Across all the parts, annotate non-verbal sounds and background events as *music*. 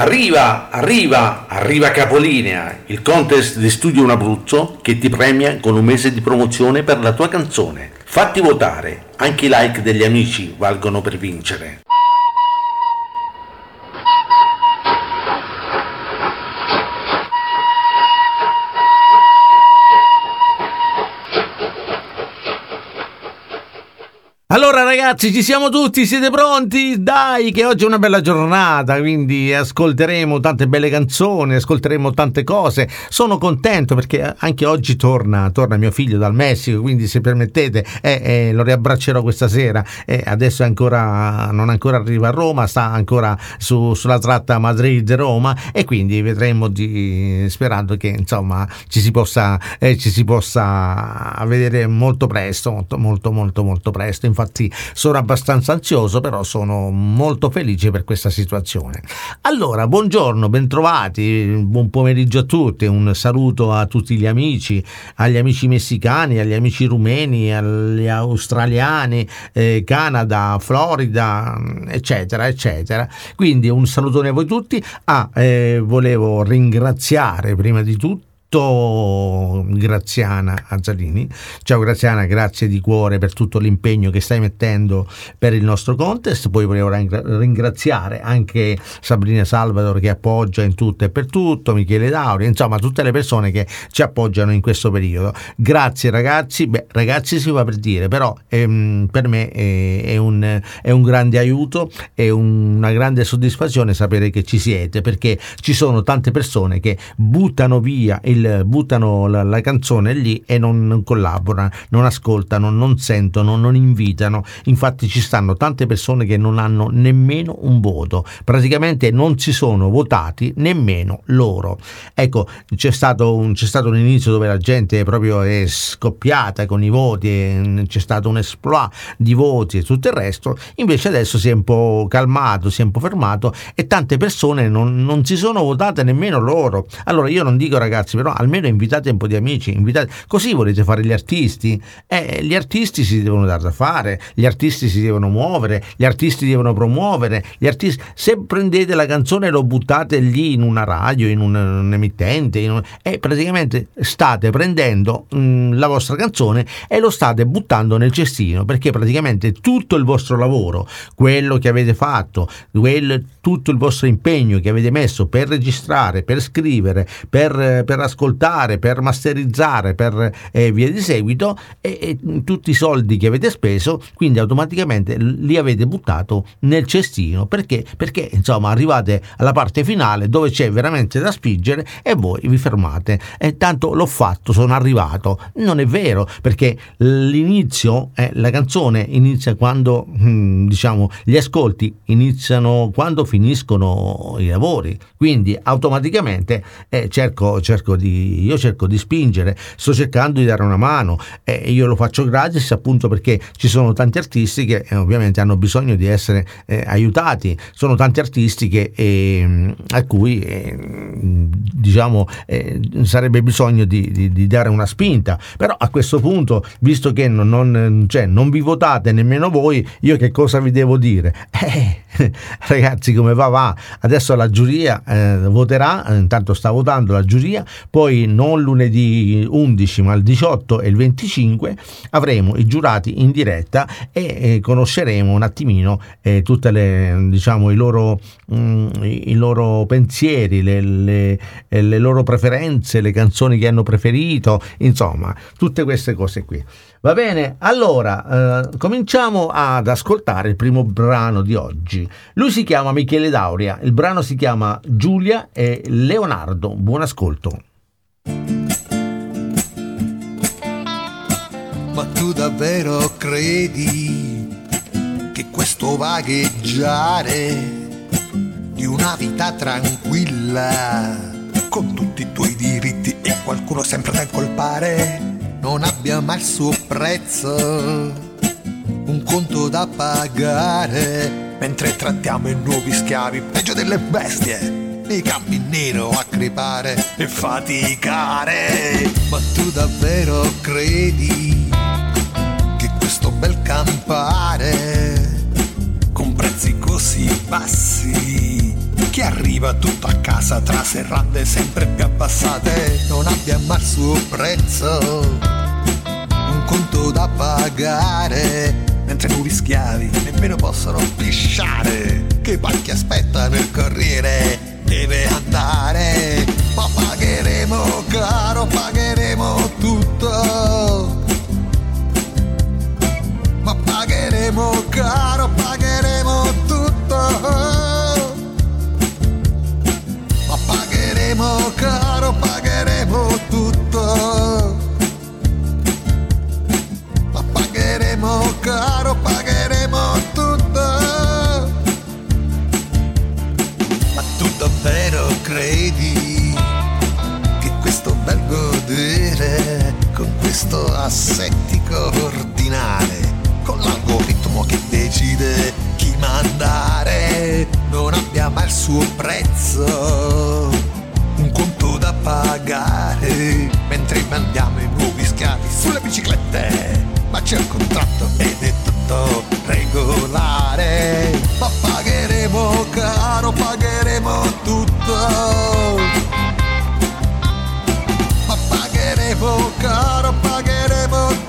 Arriva, arriva, arriva Capolinea, il contest di Studio Un Abruzzo che ti premia con un mese di promozione per la tua canzone. Fatti votare, anche i like degli amici valgono per vincere. Ragazzi, ci siamo tutti, siete pronti? Dai, che oggi è una bella giornata, quindi ascolteremo tante belle canzoni, ascolteremo tante cose. Sono contento perché anche oggi torna, torna mio figlio dal Messico, quindi se permettete eh, eh, lo riabbraccerò questa sera. Eh, adesso ancora, non ancora arriva a Roma, sta ancora su, sulla tratta Madrid-Roma e quindi vedremo di, sperando che insomma ci si possa, eh, ci si possa vedere molto presto, molto molto molto, molto presto infatti sono abbastanza ansioso, però sono molto felice per questa situazione. Allora, buongiorno, bentrovati, buon pomeriggio a tutti, un saluto a tutti gli amici, agli amici messicani, agli amici rumeni, agli australiani, eh, Canada, Florida, eccetera, eccetera. Quindi un salutone a voi tutti. Ah, eh, volevo ringraziare prima di tutto Graziana Azzalini. Ciao Graziana, grazie di cuore per tutto l'impegno che stai mettendo per il nostro contest. Poi volevo ringraziare anche Sabrina Salvador che appoggia in tutto e per tutto, Michele Dauri, insomma tutte le persone che ci appoggiano in questo periodo. Grazie ragazzi, beh ragazzi si va per dire, però ehm, per me è, è, un, è, un, grande aiuto, è una grande soddisfazione sapere che ci siete perché ci sono tante persone che buttano via il il, buttano la, la, canzone lì e non, collaborano, non ascoltano, non sentono, non invitano. Infatti ci stanno tante persone che non hanno nemmeno un voto, praticamente non si sono votati nemmeno loro. Ecco, c'è stato un, c'è stato un inizio dove la gente proprio è scoppiata con i voti, c'è stato un esploit di voti e tutto il resto, invece adesso si è un po' calmato, si è un po' fermato e tante persone non, non si sono votate nemmeno loro. Allora io non dico ragazzi, però però almeno invitate un po' di amici, invitate... così volete fare gli artisti? Eh, gli artisti si devono dare da fare, gli artisti si devono muovere, gli artisti devono promuovere, gli artisti... se prendete la canzone e lo buttate lì in una radio, in un, un emittente, in un... e praticamente state prendendo mh, mm, la vostra canzone e lo state buttando nel cestino, perché praticamente tutto il vostro lavoro, quello che avete fatto, quel, tutto il vostro impegno che avete messo per registrare, per scrivere, per, per ascoltare, ascoltare, per masterizzare, per eh, via di seguito, e, e, tutti i soldi che avete speso, quindi automaticamente li avete buttato nel cestino. Perché? Perché insomma arrivate alla parte finale dove c'è veramente da spingere e voi vi fermate. E tanto l'ho fatto, sono arrivato. Non è vero, perché l'inizio, eh, la canzone inizia quando, hm, diciamo, gli ascolti iniziano quando finiscono i lavori. Quindi automaticamente eh, cerco, cerco di di, io cerco di spingere, sto cercando di dare una mano e io lo faccio gratis appunto perché ci sono tanti artisti che eh, ovviamente hanno bisogno di essere eh, aiutati, sono tanti artisti che, eh, a cui eh, diciamo eh, sarebbe bisogno di, di, di, dare una spinta, però a questo punto visto che non, non, cioè, non vi votate nemmeno voi, io che cosa vi devo dire? *laughs* Eh, ragazzi come va va, adesso la giuria voterà, intanto sta votando la giuria, poi non lunedì 11 ma il 18 e il 25 avremo i giurati in diretta e eh, conosceremo un attimino eh, tutte le diciamo i mm, i loro pensieri le, le, eh, le loro preferenze le canzoni che hanno preferito insomma tutte queste cose qui Va bene, allora eh, cominciamo ad ascoltare il primo brano di oggi. Lui si chiama Michele Dauria, il brano si chiama Giulia e Leonardo. Buon ascolto. Ma tu davvero credi che questo vagheggiare di una vita tranquilla, con tutti i tuoi diritti e qualcuno sempre da incolpare, non abbia mai il suo prezzo, un conto da pagare, mentre trattiamo i nuovi schiavi peggio delle bestie nei campi nero a crepare e faticare. Ma tu davvero credi che questo bel campare con prezzi così bassi che arriva tutto a casa tra serrande sempre più abbassate, non abbia mai il suo prezzo, un conto da pagare, mentre nuovi schiavi nemmeno possono pisciare, che pacchi aspettano il corriere, deve andare, ma pagheremo caro, pagheremo tutto. Ma pagheremo caro, pagheremo tutto. pagheremo caro, pagheremo tutto. Ma pagheremo caro, pagheremo credi che questo bel godere con questo assettico ordinare, con l'algoritmo che decide chi mandare, non abbia mai il suo prezzo? un conto da pagare mentre mandiamo i nuovi schiavi sulle biciclette ma c'è un contratto ed è tutto regolare pagheremo caro pagheremo tutto. Ma pagheremo caro pagheremo tutto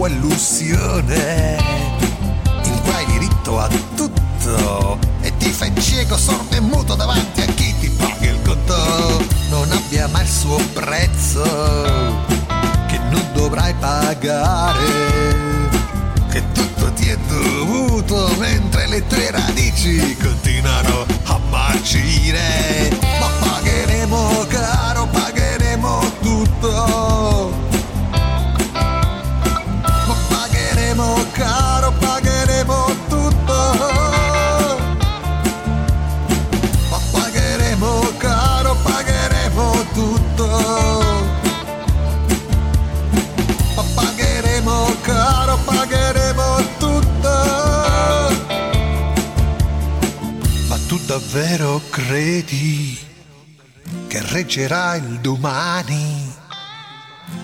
tua illusione in cui hai diritto a tutto e ti fai cieco, sordo e muto davanti a chi ti paga il conto non abbia mai il suo prezzo che non dovrai pagare che tutto ti è dovuto mentre le tue radici continuano a marcire. Ma pagheremo caro, pagheremo tutto. Credi che reggerà il domani?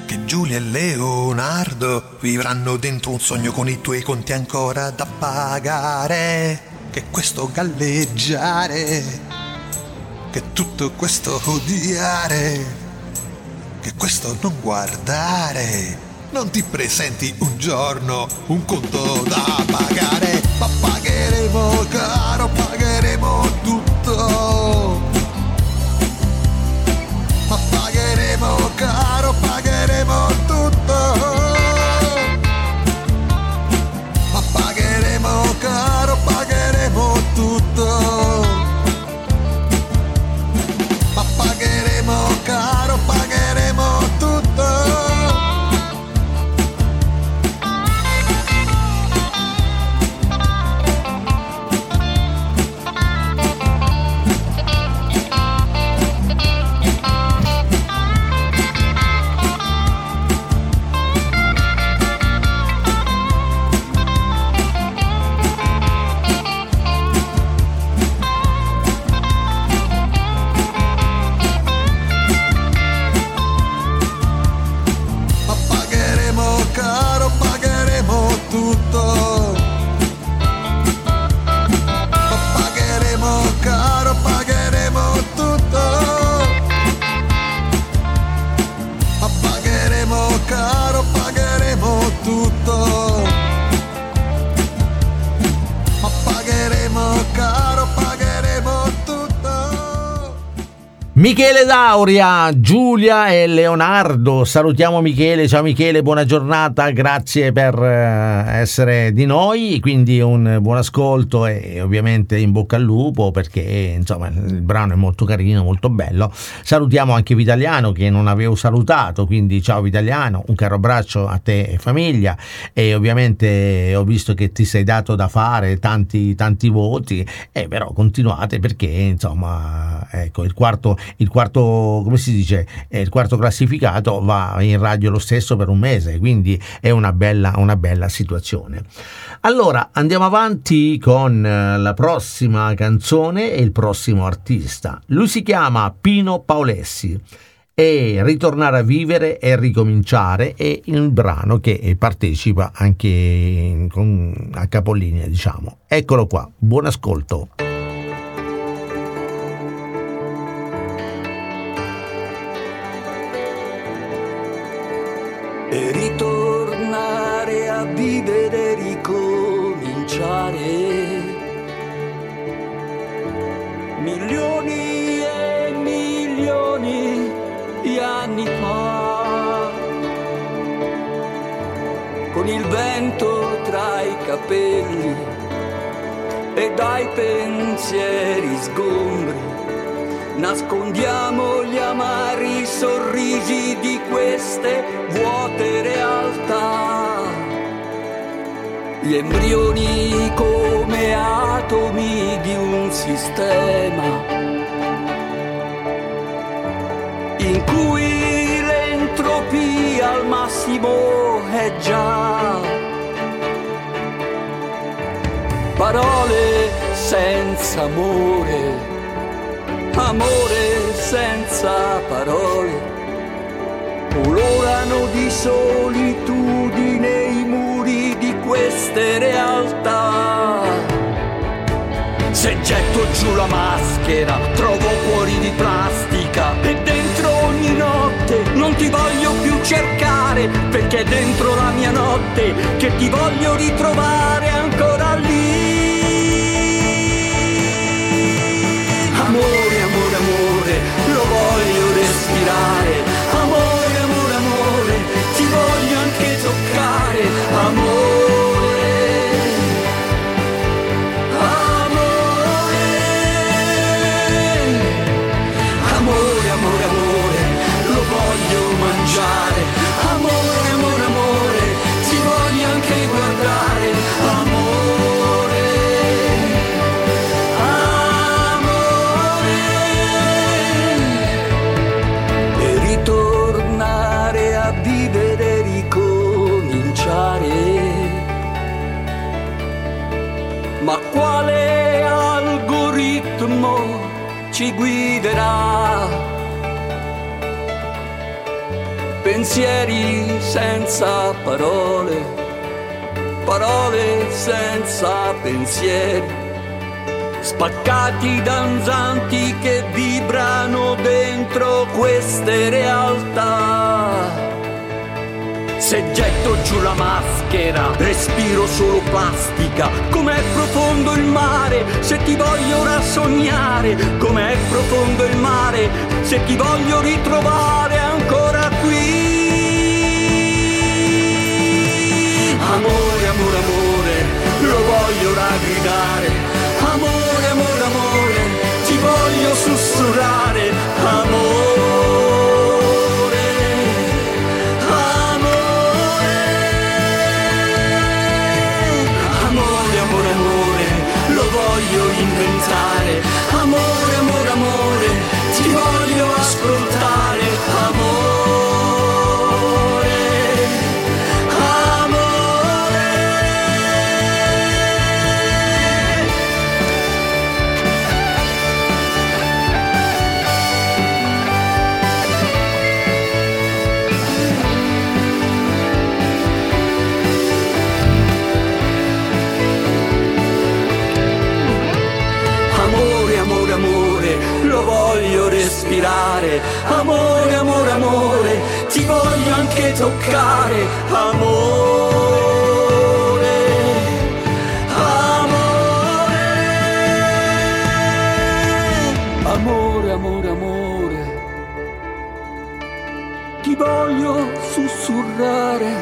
Che Giulia e Leonardo vivranno dentro un sogno con i tuoi conti ancora da pagare? Che questo galleggiare, che tutto questo odiare, che questo non guardare non ti presenti un giorno un conto da pagare, ma pagheremo caro, Michele Dauria, Giulia e Leonardo. Salutiamo Michele. Ciao Michele, buona giornata. Grazie per eh, essere di noi. Quindi un buon ascolto e ovviamente in bocca al lupo perché insomma il brano è molto carino, molto bello. Salutiamo anche Vitaliano che non avevo salutato. Quindi ciao Vitaliano, un caro abbraccio a te e famiglia. E ovviamente ho visto che ti sei dato da fare tanti, tanti voti. E però continuate perché insomma ecco il quarto il quarto, come si dice, eh, il quarto classificato va in radio lo stesso per un mese, quindi è una bella, una bella situazione. Allora andiamo avanti con eh, la prossima canzone e il prossimo artista. Lui si chiama Pino Paolessi e ritornare a vivere e ricominciare è il brano che partecipa anche con, a capolinea diciamo eccolo qua buon ascolto vento tra i capelli e dai pensieri sgombri nascondiamo gli amari sorrisi di queste vuote realtà. Gli embrioni come atomi di un sistema in cui l'entropia al massimo è già parole senza amore amore senza parole, colorano di solitudine i muri di queste realtà. Se getto giù la maschera, trovo cuori di plastica cercare, perché è dentro la mia notte che ti voglio ritrovare ancora Pensieri senza parole, parole senza pensieri spaccati danzanti che vibrano dentro queste realtà. Se getto giù la maschera, respiro solo plastica. Com'è profondo il mare, se ti voglio ora sognare. Com'è profondo il mare, se ti voglio ritrovare ancora lo voglio ora gridare. Amore, amore, amore, ti voglio sussurrare. Amore, amore, amore, ti voglio anche toccare. Amore, amore, amore, amore, amore, ti voglio sussurrare.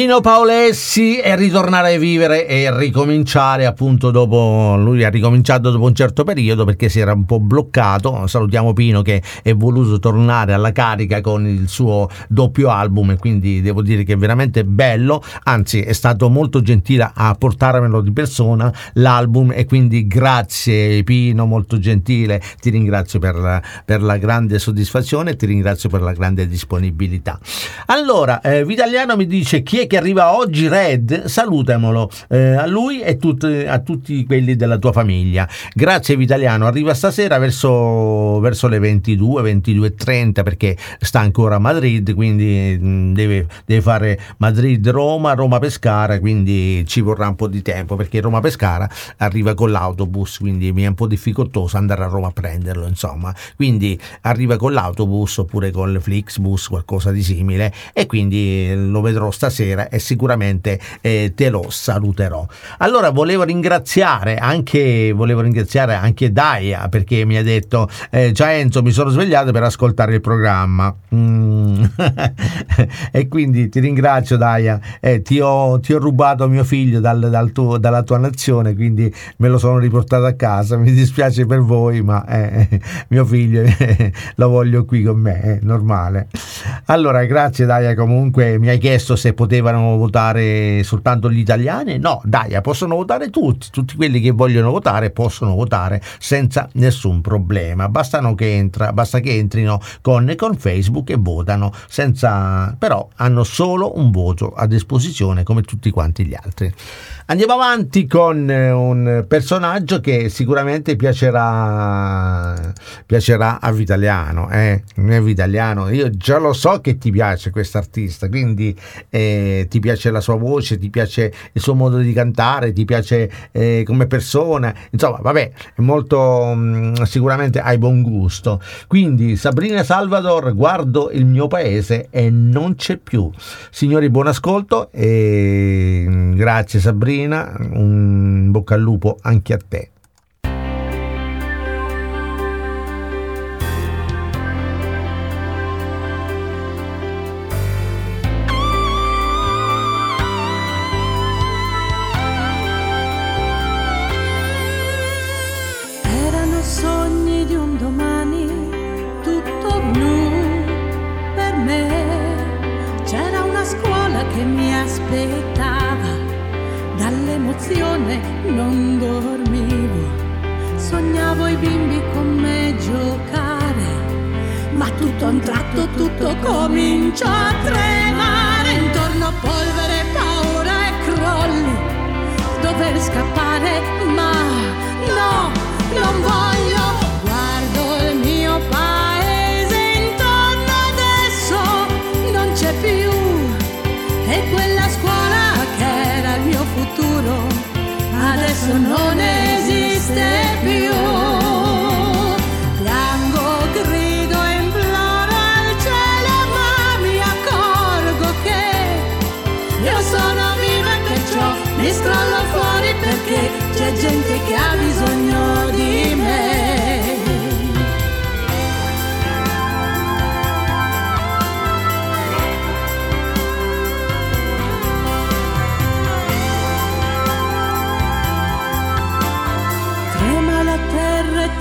Pino Paolessi è ritornare a vivere e ricominciare appunto dopo lui ha ricominciato dopo un certo periodo perché si era un po' bloccato. Salutiamo Pino che è voluto tornare alla carica con il suo doppio album e quindi devo dire che è veramente bello. Anzi è stato molto gentile a portarmelo di persona l'album e quindi grazie Pino molto gentile. Ti ringrazio per la, per la grande soddisfazione e ti ringrazio per la grande disponibilità allora eh, Vitaliano mi dice chi è che arriva oggi Red, salutamolo eh, a lui e tut, a tutti quelli della tua famiglia. Grazie Vitaliano, arriva stasera verso, verso le 22, 22.30 perché sta ancora a Madrid, quindi mh, mm, deve, deve, fare Madrid-Roma, Roma-Pescara, quindi ci vorrà un po' di tempo perché Roma-Pescara arriva con l'autobus, quindi mi è un po' difficoltoso andare a Roma a prenderlo, insomma. Quindi arriva con l'autobus oppure con il Flixbus, qualcosa di simile e quindi lo vedrò stasera sera e sicuramente eh, te lo saluterò. Allora volevo ringraziare anche, volevo ringraziare anche Daia perché mi ha detto eh, ciao Enzo mi sono svegliato per ascoltare il programma mm. *laughs* e quindi ti ringrazio Daia eh, ti, ho, ti, ho, rubato mio figlio dal, dal tuo, dalla tua nazione quindi me lo sono riportato a casa mi dispiace per voi ma eh, *laughs* mio figlio *laughs* lo voglio qui con me è normale allora grazie Daia comunque mi hai chiesto se potevano votare soltanto gli italiani? No, dai, possono votare tutti, tutti quelli che vogliono votare possono votare senza nessun problema, Bastano che entra, basta che entrino con, con Facebook e votano, senza, però hanno solo un voto a disposizione come tutti quanti gli altri. Andiamo avanti con eh, un personaggio che sicuramente piacerà, piacerà a Vitaliano. Eh? Vitaliano. Io già lo so che ti piace questo artista, quindi eh, ti piace la sua voce, ti piace il suo modo di cantare, ti piace eh, come persona. Insomma, vabbè, molto mh, mm, sicuramente hai buon gusto. Quindi Sabrina Salvador, guardo il mio paese e non c'è più. Signori, buon ascolto e mm, grazie Sabrina Marina, un bocca al lupo anche a te.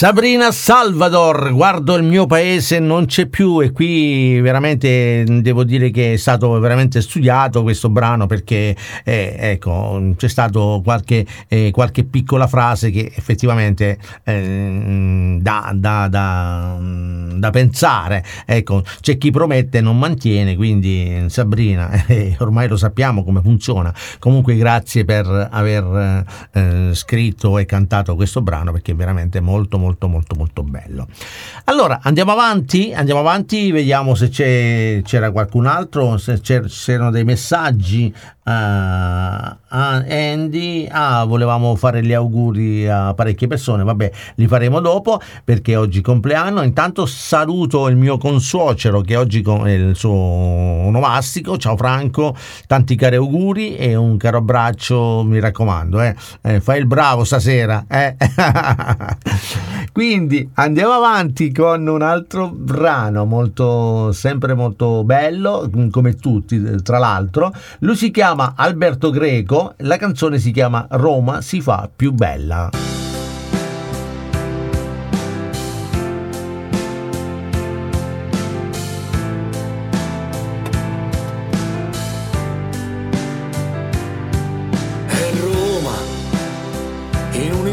Sabrina Salvador, guardo il mio paese, non c'è più e qui veramente devo dire che è stato veramente studiato questo brano perché eh, ecco, c'è stato qualche, eh, qualche piccola frase che effettivamente eh, da, da- da- da pensare. Ecco, c'è chi promette e non mantiene, quindi Sabrina, *laughs* eh, ormai lo sappiamo come funziona. Comunque grazie per aver eh, scritto e cantato questo brano perché è veramente molto molto molto molto bello. Allora andiamo avanti, andiamo avanti, vediamo se c'è, c'era qualcun altro, se c'er- c'erano dei messaggi. A Andy, ah, volevamo fare gli auguri a parecchie persone, vabbè, li faremo dopo perché oggi è compleanno. Intanto saluto il mio consuocero che oggi è il suo onomastico. Ciao Franco, tanti cari auguri e un caro abbraccio, mi raccomando, eh. Eh, fai il bravo stasera. eh. *laughs* Quindi andiamo avanti con un altro brano molto, sempre molto bello, come tutti tra l'altro. Lui si chiama Alberto Greco, la canzone si chiama Roma si fa più bella.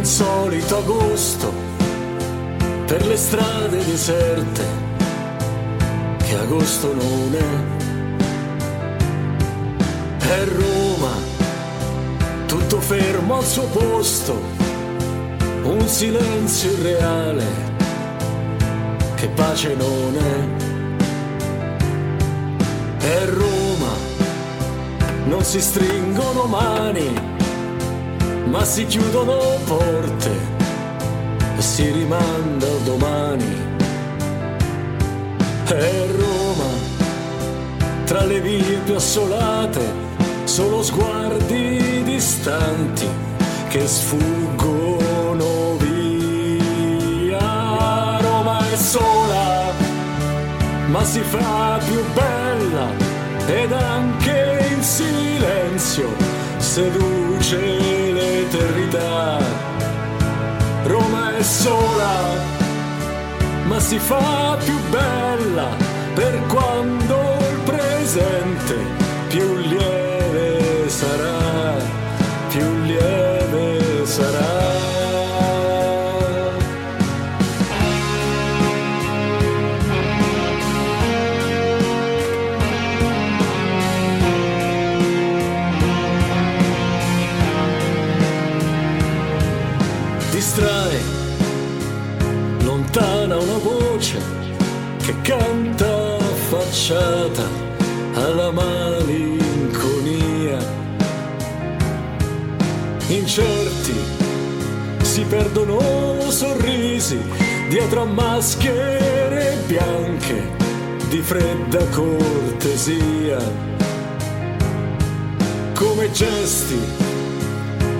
Insolito agosto, per le strade deserte, che agosto non è. È Roma, tutto fermo al suo posto, un silenzio irreale, che pace non è. È Roma, non si stringono mani, ma si chiudono porte e si rimanda domani. È Roma, tra le vie più assolate, solo sguardi distanti che sfuggono via. Roma è sola, ma si fa più bella ed anche in silenzio seduce l'eternità. Roma è sola, ma si fa più bella per quando il presente più lieve sarà, perdono sorrisi dietro a maschere bianche di fredda cortesia come gesti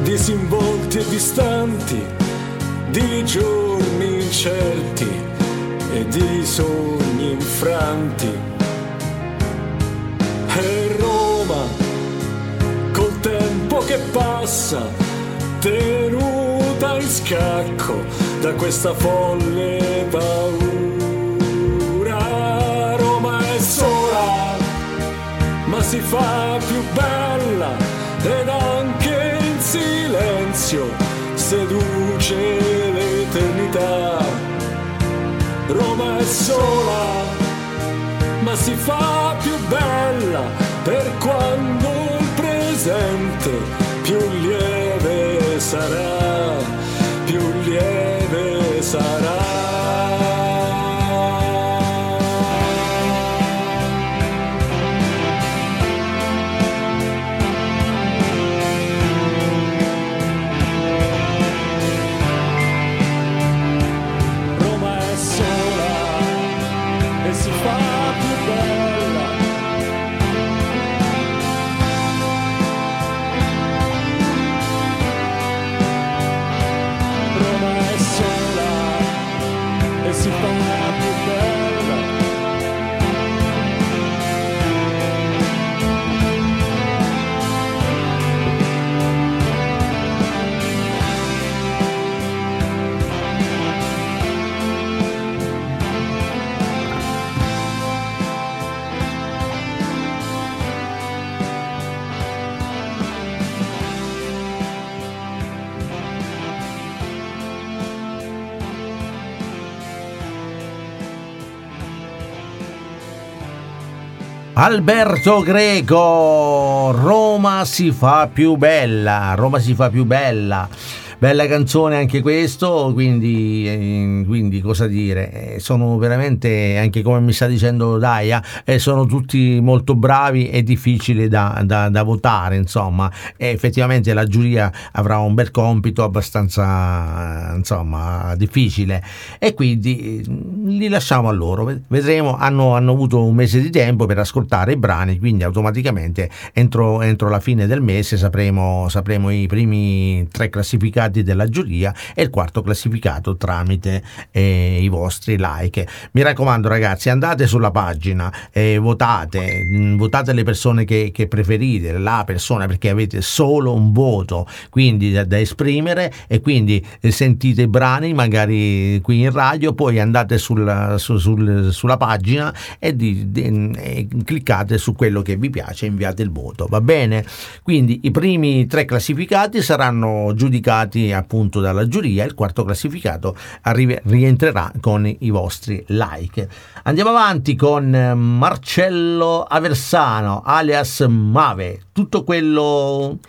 disinvolti e distanti di giorni incerti e di sogni infranti. E Roma, col tempo che passa, tenuta in scacco da questa folle paura. Roma è sola, ma si fa più bella ed anche in silenzio seduce l'eternità. Roma è sola, ma si fa più bella per quando il presente più lieve inside Alberto Greco, Roma si fa più bella, Roma si fa più bella. Bella canzone anche questo, quindi, eh, quindi cosa dire? Eh, sono veramente, anche come mi sta dicendo Daia, eh, sono tutti molto bravi e difficili da, da, da votare, insomma. E effettivamente la giuria avrà un bel compito abbastanza, insomma, difficile. E quindi li lasciamo a loro. Vedremo, hanno, hanno avuto un mese di tempo per ascoltare i brani, quindi automaticamente entro, entro la fine del mese sapremo, sapremo i primi tre classificati classificati della giuria e il quarto classificato tramite eh, i vostri like. Mi raccomando ragazzi, andate sulla pagina, eh, votate, mm, votate le persone che, che, preferite, la persona perché avete solo un voto, quindi da, da esprimere e quindi eh, sentite i brani magari qui in radio, poi andate sulla, su, sul, sulla pagina e, di, di, e cliccate su quello che vi piace e inviate il voto, va bene? Quindi i primi tre classificati saranno giudicati votati appunto dalla giuria, il quarto classificato arri- rientrerà con i vostri like. Andiamo avanti con eh, Marcello Aversano, alias Mave, tutto quello,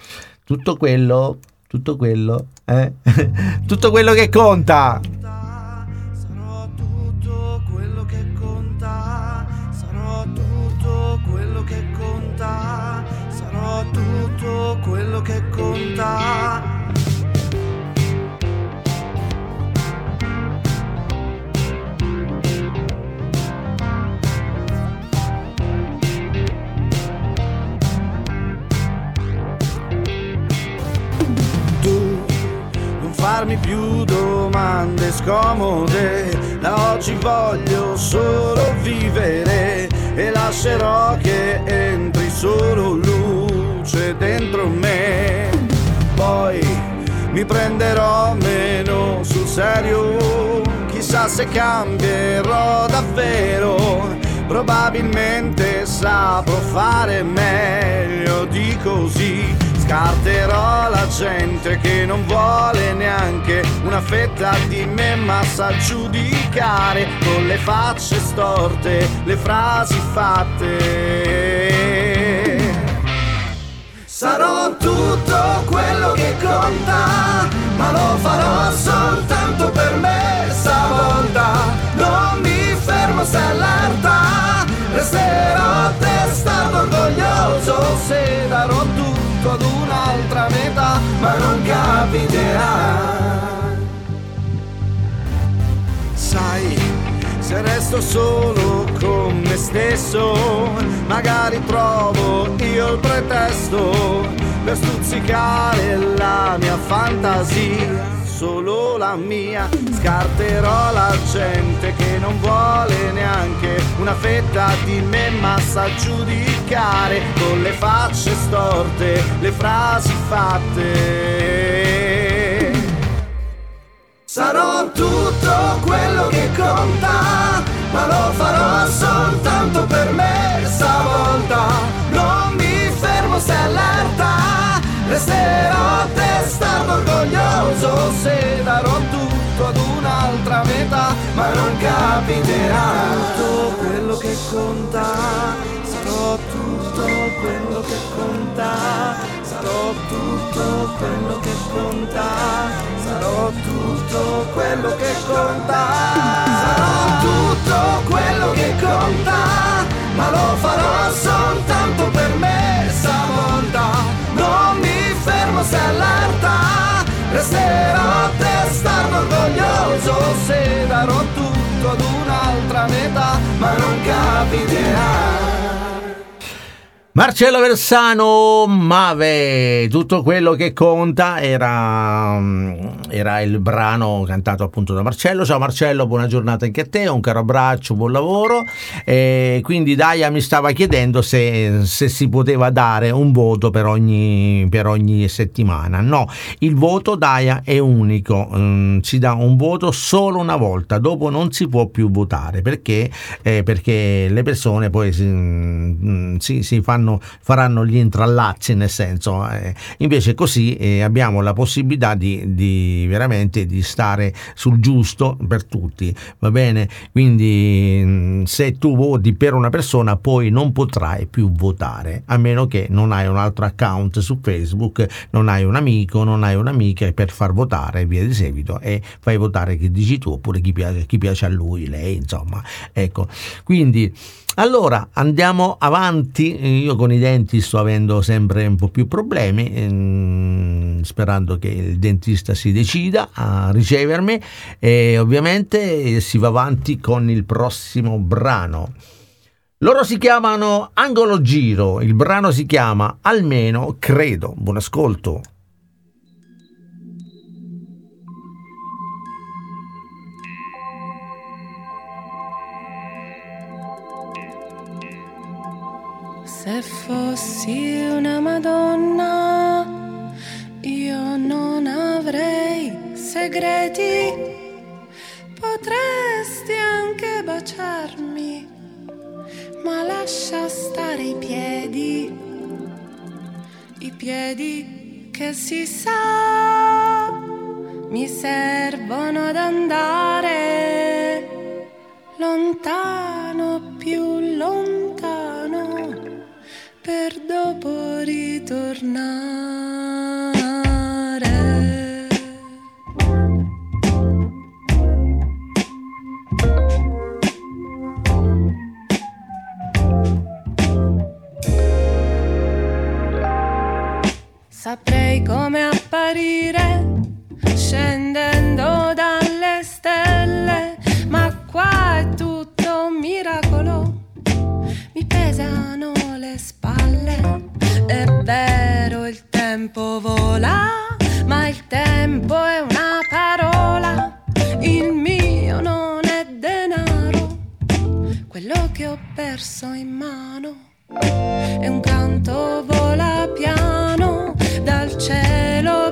tutto quello, tutto quello, eh? *laughs* tutto quello che conta. Sarò tutto quello che conta, sarò tutto quello che conta, sarò tutto quello che conta. Farmi più domande scomode. Da oggi voglio solo vivere e lascerò che entri solo luce dentro me. Poi mi prenderò meno sul serio, chissà se cambierò davvero. Probabilmente saprò fare meglio di così Scarterò la gente che non vuole neanche una fetta di me ma sa giudicare con le facce storte, le frasi fatte. Sarò tutto quello che conta, ma lo farò soltanto per me stavolta. Non mi fermo se allerta, resterò testato orgoglioso se darò tutto ad un'altra metà, ma non capiterà. Sai, se resto solo con me stesso, magari trovo io il pretesto per stuzzicare la mia fantasia solo la mia. Scarterò la gente che non vuole neanche una fetta di me, ma sa giudicare con le facce storte, le frasi fatte. Sarò tutto quello che conta, ma lo farò soltanto per me stavolta. Non mi fermo se allerta, resterò capiterà. Tutto quello che conta, sarò tutto quello che conta, sarò tutto quello che conta, sarò tutto quello che conta, sarò tutto quello che conta, ma lo farò soltanto per me stavolta, non mi fermo se allerta Resterò testardo orgoglioso se darò tutto ad un'altra metà, ma non capiterà. Marcello Versano, Mave, tutto quello che conta era, era, il brano cantato appunto da Marcello. Ciao Marcello, buona giornata anche a te, un caro abbraccio, buon lavoro. E quindi Daia mi stava chiedendo se, se si poteva dare un voto per ogni, per ogni, settimana. No, il voto Daia è unico, mm, si dà un voto solo una volta, dopo non si può più votare perché, eh, perché le persone poi si, mm, si, si fanno faranno gli intrallazzi nel senso eh, invece così eh, abbiamo la possibilità di, di, veramente di stare sul giusto per tutti, va bene? Quindi mh, se tu voti per una persona poi non potrai più votare, a meno che non hai un altro account su Facebook, non hai un amico, non hai un'amica per far votare e via di seguito e fai votare chi dici tu oppure chi piace, chi piace a lui, lei, insomma. Ecco, quindi allora andiamo avanti, io con i denti sto avendo sempre un po' più problemi, ehm, sperando che il dentista si decida a ricevermi e ovviamente si va avanti con il prossimo brano. Loro si chiamano Angolo Giro, il brano si chiama Almeno Credo. Buon ascolto. Se fossi una Madonna, io non avrei segreti. Potresti anche baciarmi, ma lascia stare i piedi, i piedi che si sa mi servono ad andare lontano, più lontano, per dopo ritornare. Saprei come apparire scendendo dalle stelle, ma qua è tutto un miracolo. Mi pesano tempo vola, ma il tempo è una parola. Il mio non è denaro, quello che ho perso in mano. E un canto vola piano dal cielo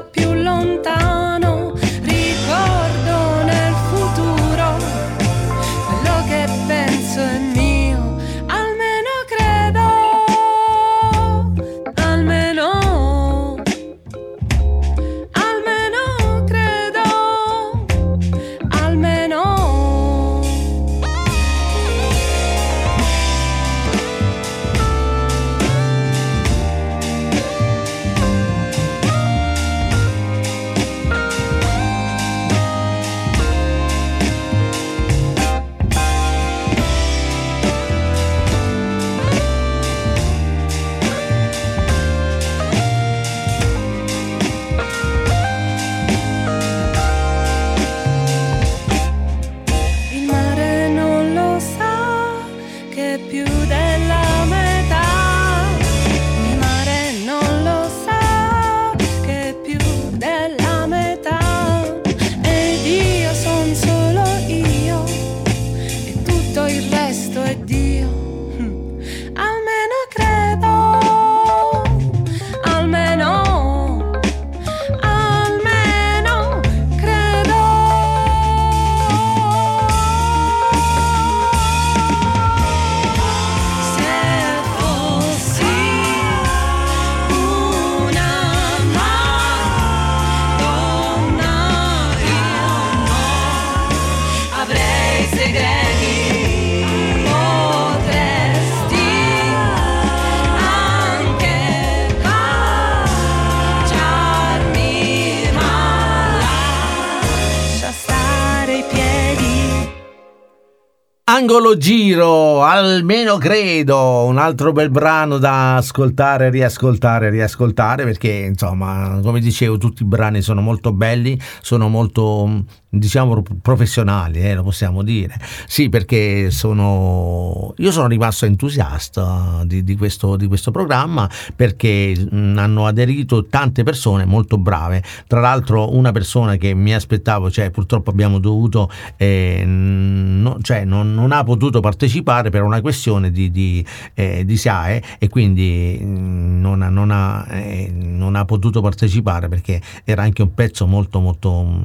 Angolo Giro, almeno credo, un altro bel brano da ascoltare, riascoltare, riascoltare, perché insomma, come dicevo, tutti i brani sono molto belli, sono molto, diciamo, professionali, eh, lo possiamo dire. Sì, perché sono, io sono rimasto entusiasta di, di questo, di questo programma perché mh, hanno aderito tante persone molto brave. Tra l'altro, una persona che mi aspettavo, cioè purtroppo abbiamo dovuto, eh, no- cioè non, non ha potuto partecipare per una questione di, di, eh, di SIAE e quindi non ha, non ha, eh, non ha potuto partecipare perché era anche un pezzo molto molto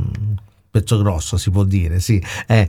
pezzo grosso si può dire, sì, è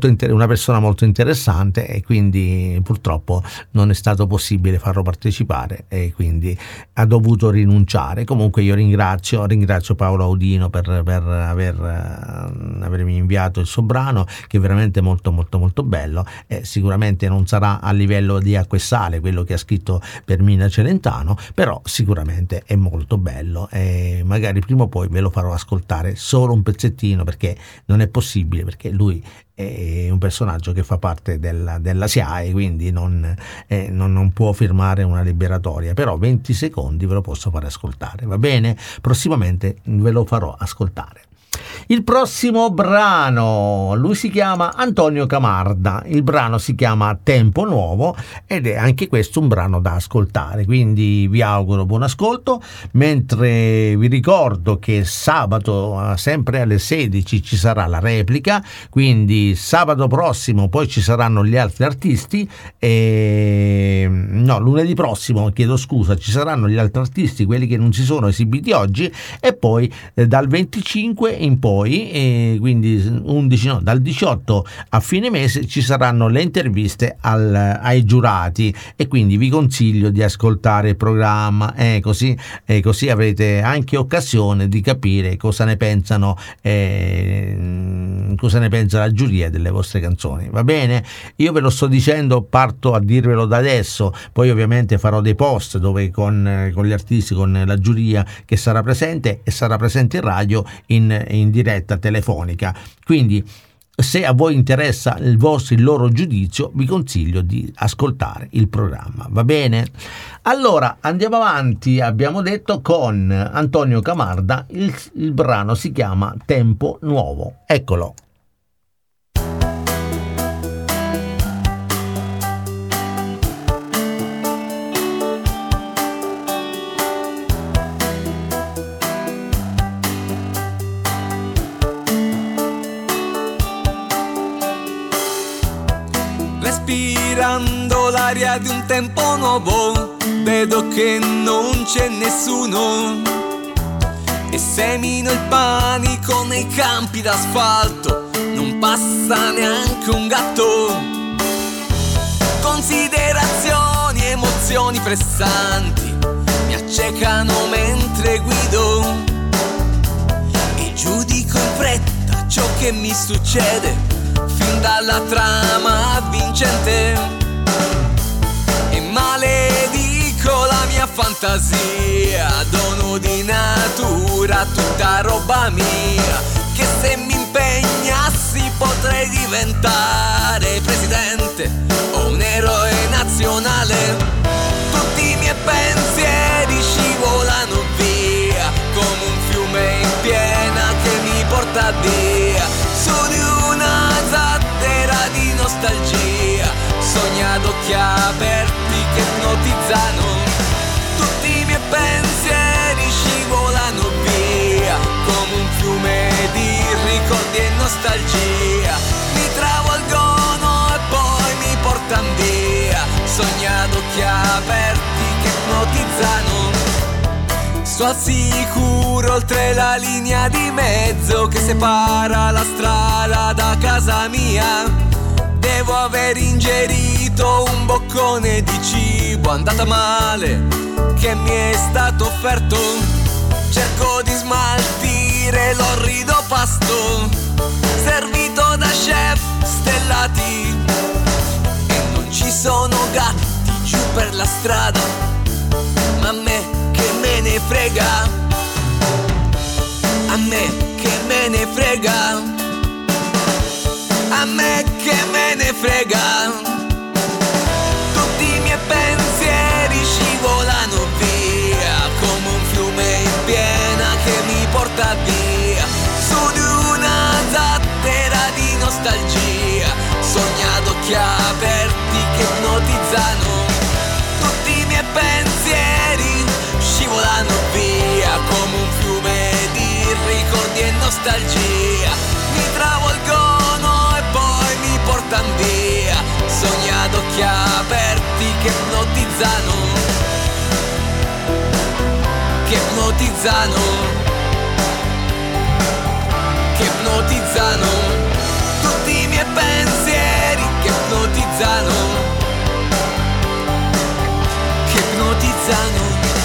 inter- una persona molto interessante e quindi purtroppo non è stato possibile farlo partecipare e quindi ha dovuto rinunciare. Comunque io ringrazio, ringrazio Paolo Audino per, per aver, uh, avermi inviato il suo brano che è veramente molto molto molto bello e sicuramente non sarà a livello di acqua e sale quello che ha scritto per Mina Celentano, però sicuramente è molto bello e magari prima o poi ve lo farò ascoltare solo un pezzettino perché perché non è possibile, perché lui è un personaggio che fa parte della, della SIAE, quindi non, eh, non, non, può firmare una liberatoria, però 20 secondi ve lo posso fare ascoltare, va bene? Prossimamente ve lo farò ascoltare. Il prossimo brano, lui si chiama Antonio Camarda, il brano si chiama Tempo Nuovo ed è anche questo un brano da ascoltare, quindi vi auguro buon ascolto, mentre vi ricordo che sabato sempre alle 16 ci sarà la replica, quindi sabato prossimo poi ci saranno gli altri artisti e no, lunedì prossimo, chiedo scusa, ci saranno gli altri artisti, quelli che non si sono esibiti oggi e poi eh, dal 25 in poi, e quindi 11, no, dal 18 a fine mese ci saranno le interviste al, ai giurati. E quindi vi consiglio di ascoltare il programma eh, così, eh, così avrete anche occasione di capire cosa ne pensano eh, cosa ne pensa la giuria delle vostre canzoni. Va bene? Io ve lo sto dicendo parto a dirvelo da adesso. Poi ovviamente farò dei post dove con, con gli artisti con la giuria che sarà presente e sarà presente in radio in, in diretta telefonica. Quindi se a voi interessa il vostro il loro giudizio, vi consiglio di ascoltare il programma, va bene? Allora andiamo avanti, abbiamo detto con Antonio Camarda, il, il brano si chiama Tempo Nuovo. Eccolo. L'aria di un tempo nuovo, vedo che non c'è nessuno. E semino il panico nei campi d'asfalto, non passa neanche un gatto. Considerazioni, emozioni pressanti mi accecano mentre guido. E giudico in fretta ciò che mi succede fin dalla trama vincente fantasia, dono di natura, tutta roba mia, che se mi impegnassi potrei diventare presidente o un eroe nazionale. Tutti i miei pensieri scivolano via come un fiume in piena che mi porta via su di una zattera di nostalgia, sogna ad occhi aperti che ipnotizzano, pensieri scivolano via, come un fiume di ricordi e nostalgia, mi travolgono e poi mi portano via, sogna ad occhi aperti che ipnotizzano. So al sicuro oltre la linea di mezzo che separa la strada da casa mia. Devo aver ingerito un boccone di cibo. Andata male che mi è stato offerto. Cerco di smaltire l'orrido pasto. Servito da chef stellati. E non ci sono gatti giù per la strada, ma a me che me ne frega, a me che me ne frega, a me che me ne frega. Tutti i miei pensieri scivolano via come un fiume in piena che mi porta via su di una zattera di nostalgia, sogna ad occhi aperti che ipnotizzano tutti i miei pensieri scivolano via come un fiume di ricordi e nostalgia. Mi poi via, sogna ad occhi aperti che ipnotizzano, che ipnotizzano, che ipnotizzano, tutti i miei pensieri che ipnotizzano, che ipnotizzano.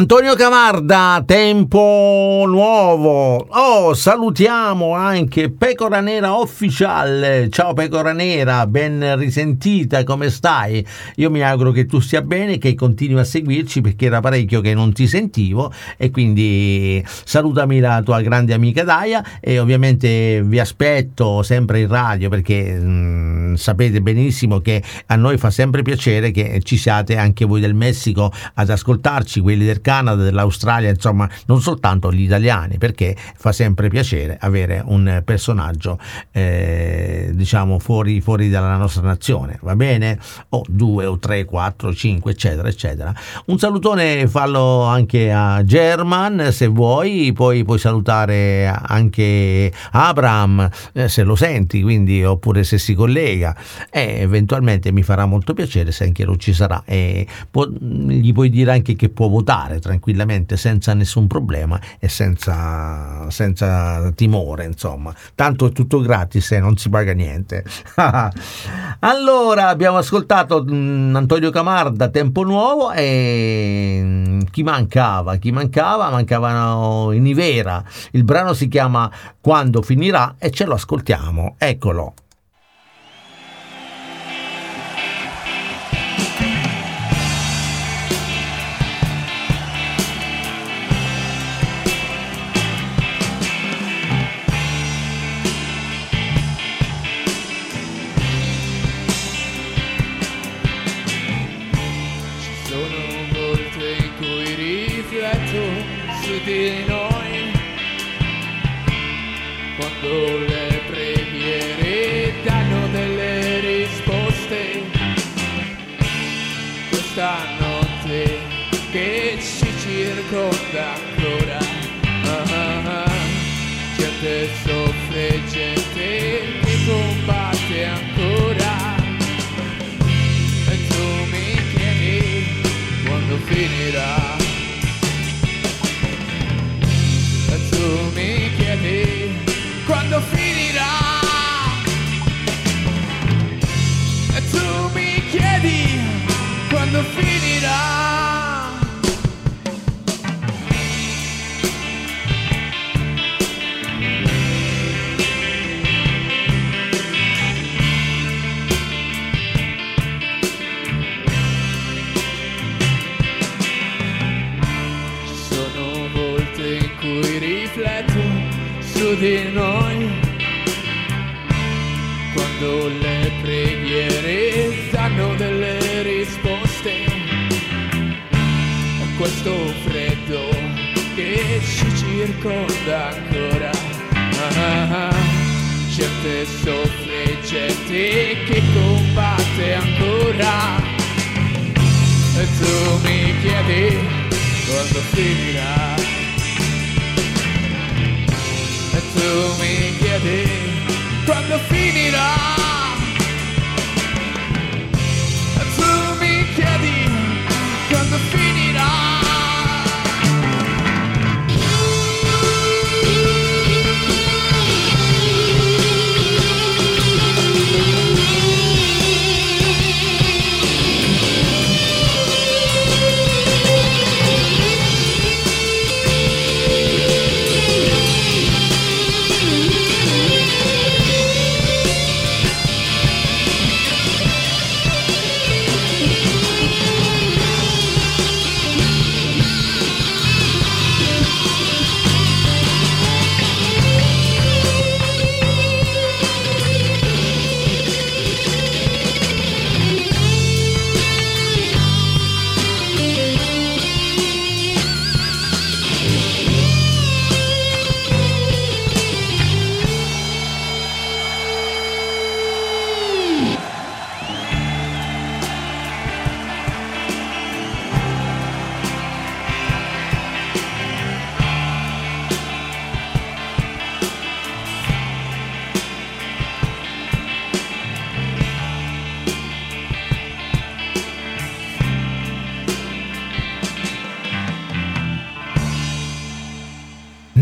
Antonio Camarda, tempo nuovo. Oh, salutiamo anche Pecora Nera Official. Ciao Pecora Nera, ben risentita, come stai? Io mi auguro che tu stia bene, che continui a seguirci perché era parecchio che non ti sentivo e quindi salutami la tua grande amica Daia e ovviamente vi aspetto sempre in radio perché mh, sapete benissimo che a noi fa sempre piacere che ci siate anche voi del Messico ad ascoltarci, quelli del Canada, dell'Australia, insomma, non soltanto gli italiani, perché fa sempre piacere avere un personaggio, eh, diciamo, fuori, fuori dalla nostra nazione, va bene? O due o tre, quattro, cinque, eccetera, eccetera. Un salutone fallo anche a German, se vuoi, poi puoi salutare anche Abraham, eh, se lo senti, quindi, oppure se si collega, e eventualmente mi farà molto piacere se anche lo ci sarà. E può- gli puoi dire anche che può votare tranquillamente senza nessun problema e senza, senza timore, insomma. Tanto è tutto gratis e non si paga niente. *laughs* allora, abbiamo ascoltato mm, Antonio Camarda, Tempo Nuovo e mm, chi mancava? Chi mancava? Mancavano i Nivera. Il brano si chiama Quando finirà e ce lo ascoltiamo. Eccolo.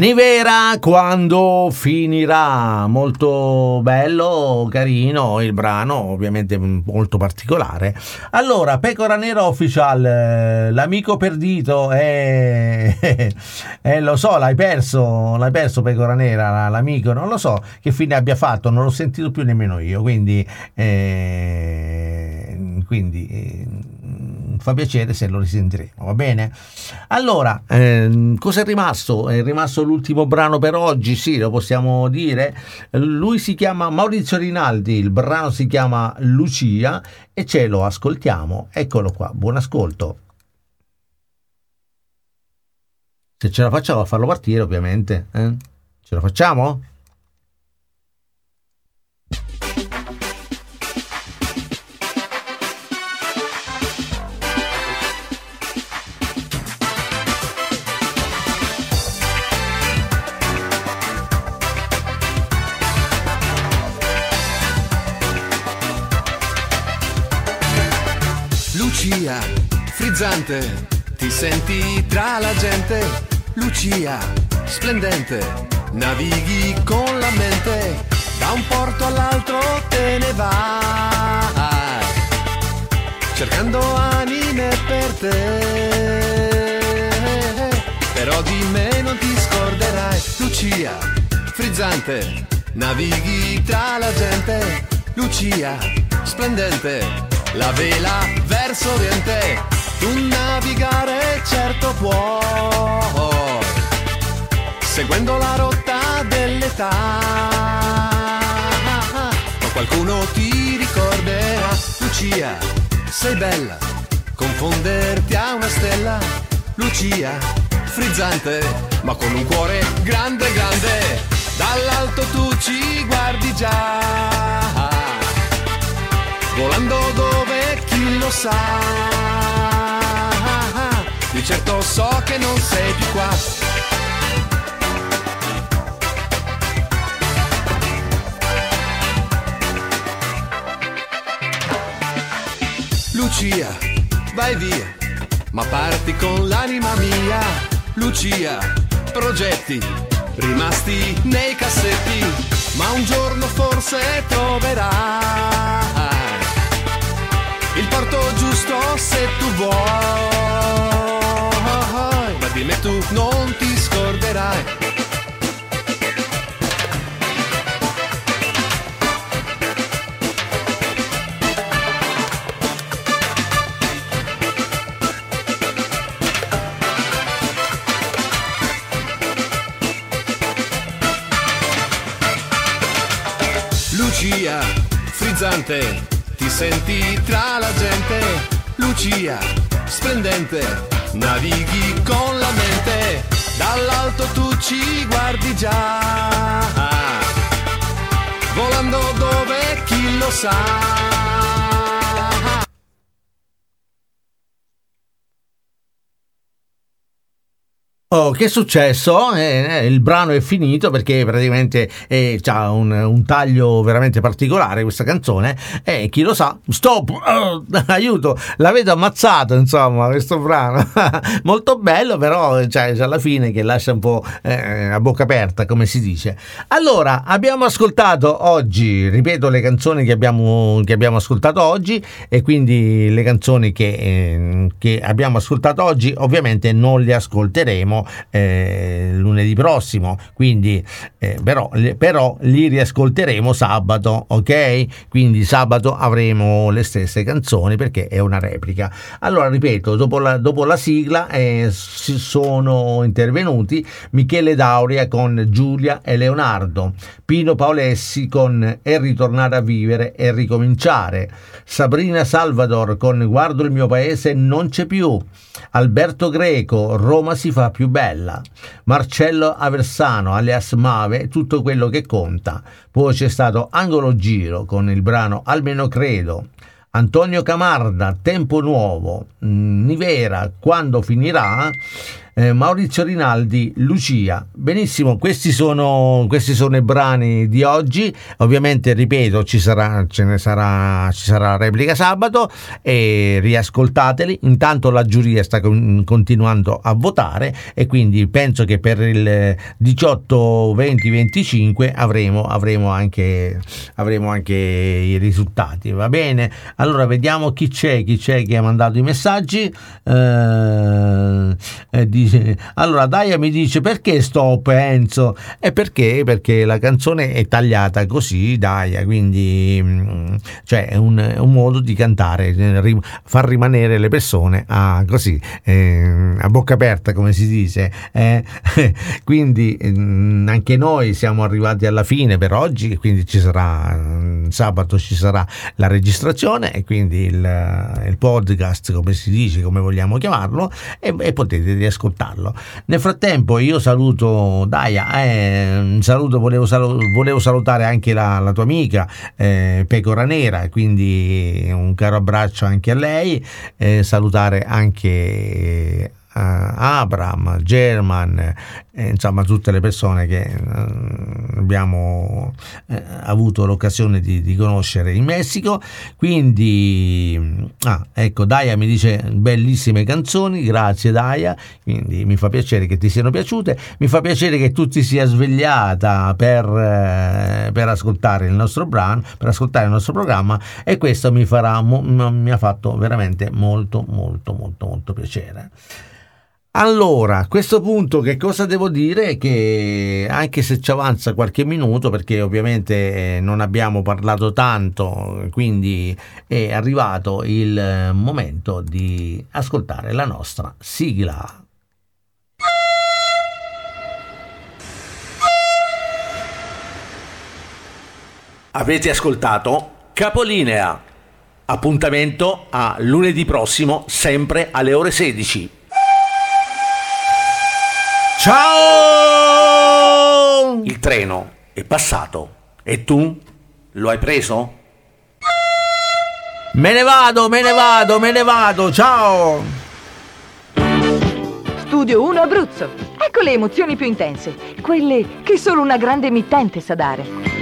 Nivera quando finirà, molto bello, carino il brano, ovviamente molto particolare. Allora, Pecora Nera Official, eh, l'amico perdito, eh, *laughs* eh, lo so, l'hai perso, l'hai perso Pecora Nera, l'amico, non lo so che fine abbia fatto, non l'ho sentito più nemmeno io, quindi, eh, quindi eh, fa piacere se lo risentiremo, va bene? Allora, ehm, cosa è rimasto? È rimasto l'ultimo brano per oggi, sì, lo possiamo dire. Lui si chiama Maurizio Rinaldi, il brano si chiama Lucia e ce lo ascoltiamo. Eccolo qua, buon ascolto. Se ce la facciamo a farlo partire, ovviamente. eh? Ce la facciamo? Frizzante, ti senti tra la gente. Lucia, splendente, navighi con la mente. Da un porto all'altro te ne vai, cercando anime per te. Però di me non ti scorderai. Lucia, frizzante, navighi tra la gente. Lucia, splendente, la vela verso oriente, tu navigare certo puoi, seguendo la rotta dell'età. Ma qualcuno ti ricorderà, Lucia, sei bella, confonderti a una stella, Lucia, frizzante, ma con un cuore grande grande, dall'alto tu ci guardi già volando dove chi lo sa. Di certo so che non sei più qua. Lucia, vai via, ma parti con l'anima mia. Lucia, progetti rimasti nei cassetti, ma un giorno forse troverai il porto giusto se tu vuoi. Di me tu non ti scorderai. Lucia, frizzante, ti senti tra la gente, Lucia, splendente, navighi con la mente, dall'alto tu ci guardi già, volando dove chi lo sa. Oh, che è successo? Eh, eh, il brano è finito perché praticamente eh, ha un, un taglio veramente particolare questa canzone e chi lo sa, stop, oh, *laughs* aiuto, l'avete ammazzato insomma questo brano, *laughs* molto bello però cioè, alla fine che lascia un po' eh, a bocca aperta come si dice. Allora, abbiamo ascoltato oggi, ripeto le canzoni che abbiamo, che abbiamo ascoltato oggi e quindi le canzoni che, eh, che abbiamo ascoltato oggi ovviamente non le ascolteremo eh, lunedì prossimo, quindi eh, però, però li riascolteremo sabato, ok? Quindi sabato avremo le stesse canzoni perché è una replica. Allora, ripeto, dopo la, dopo la sigla eh, si sono intervenuti Michele Dauria con Giulia e Leonardo, Pino Paolessi con E ritornare a vivere e ricominciare, Sabrina Salvador con Guardo il mio paese non c'è più, Alberto Greco Roma si fa più bella, Marcello Aversano alias Mave tutto quello che conta, poi c'è stato Angolo Giro con il brano Almeno credo, Antonio Camarda Tempo nuovo, mm, Nivera quando finirà Eh, Maurizio Rinaldi, Lucia. Benissimo, questi sono, questi sono i brani di oggi. Ovviamente, ripeto, ci sarà, sarà, ci sarà replica sabato e riascoltateli. Intanto la giuria sta con- continuando a votare e quindi penso che per il 18, 20, 25 avremo, avremo, anche, avremo anche i risultati. Va bene? Allora vediamo chi c'è, chi c'è che ha mandato i messaggi. Eh, eh, dice, *laughs* allora Daia mi dice perché stop Enzo? E perché? Perché la canzone è tagliata così, Daia, quindi mm, cioè è un, un modo di cantare, eh, far rimanere le persone a, così, eh, a bocca aperta, come si dice. eh. *laughs* quindi mm, anche noi siamo arrivati alla fine per oggi, quindi ci sarà mm, sabato ci sarà la registrazione e quindi il, il podcast, come si dice, come vogliamo chiamarlo, e, e potete riascoltarlo. Nel frattempo io saluto Daia, eh, saluto, volevo, salu- volevo salutare anche la, la tua amica eh, Pecora Nera, quindi un caro abbraccio anche a lei, eh, salutare anche eh, Abram, German, insomma tutte le persone che eh, abbiamo eh, avuto l'occasione di, di conoscere in Messico. Quindi, ah, ecco, Daia mi dice bellissime canzoni, grazie Daia, quindi mi fa piacere che ti siano piaciute, mi fa piacere che tu ti sia svegliata per, eh, per ascoltare il nostro brano, per ascoltare il nostro programma e questo mi, farà, mo- mi ha fatto veramente molto molto molto molto piacere. Allora, a questo punto che cosa devo dire? Che anche se ci avanza qualche minuto, perché ovviamente eh, non abbiamo parlato tanto, quindi è arrivato il eh, momento di ascoltare la nostra sigla. Avete ascoltato Capolinea. Appuntamento a lunedì prossimo, sempre alle ore 16. Ciao! Il treno è passato e tu lo hai preso? Me ne vado, me ne vado, me ne vado, ciao! Studio 1 Abruzzo. Ecco le emozioni più intense, quelle che solo una grande emittente sa dare.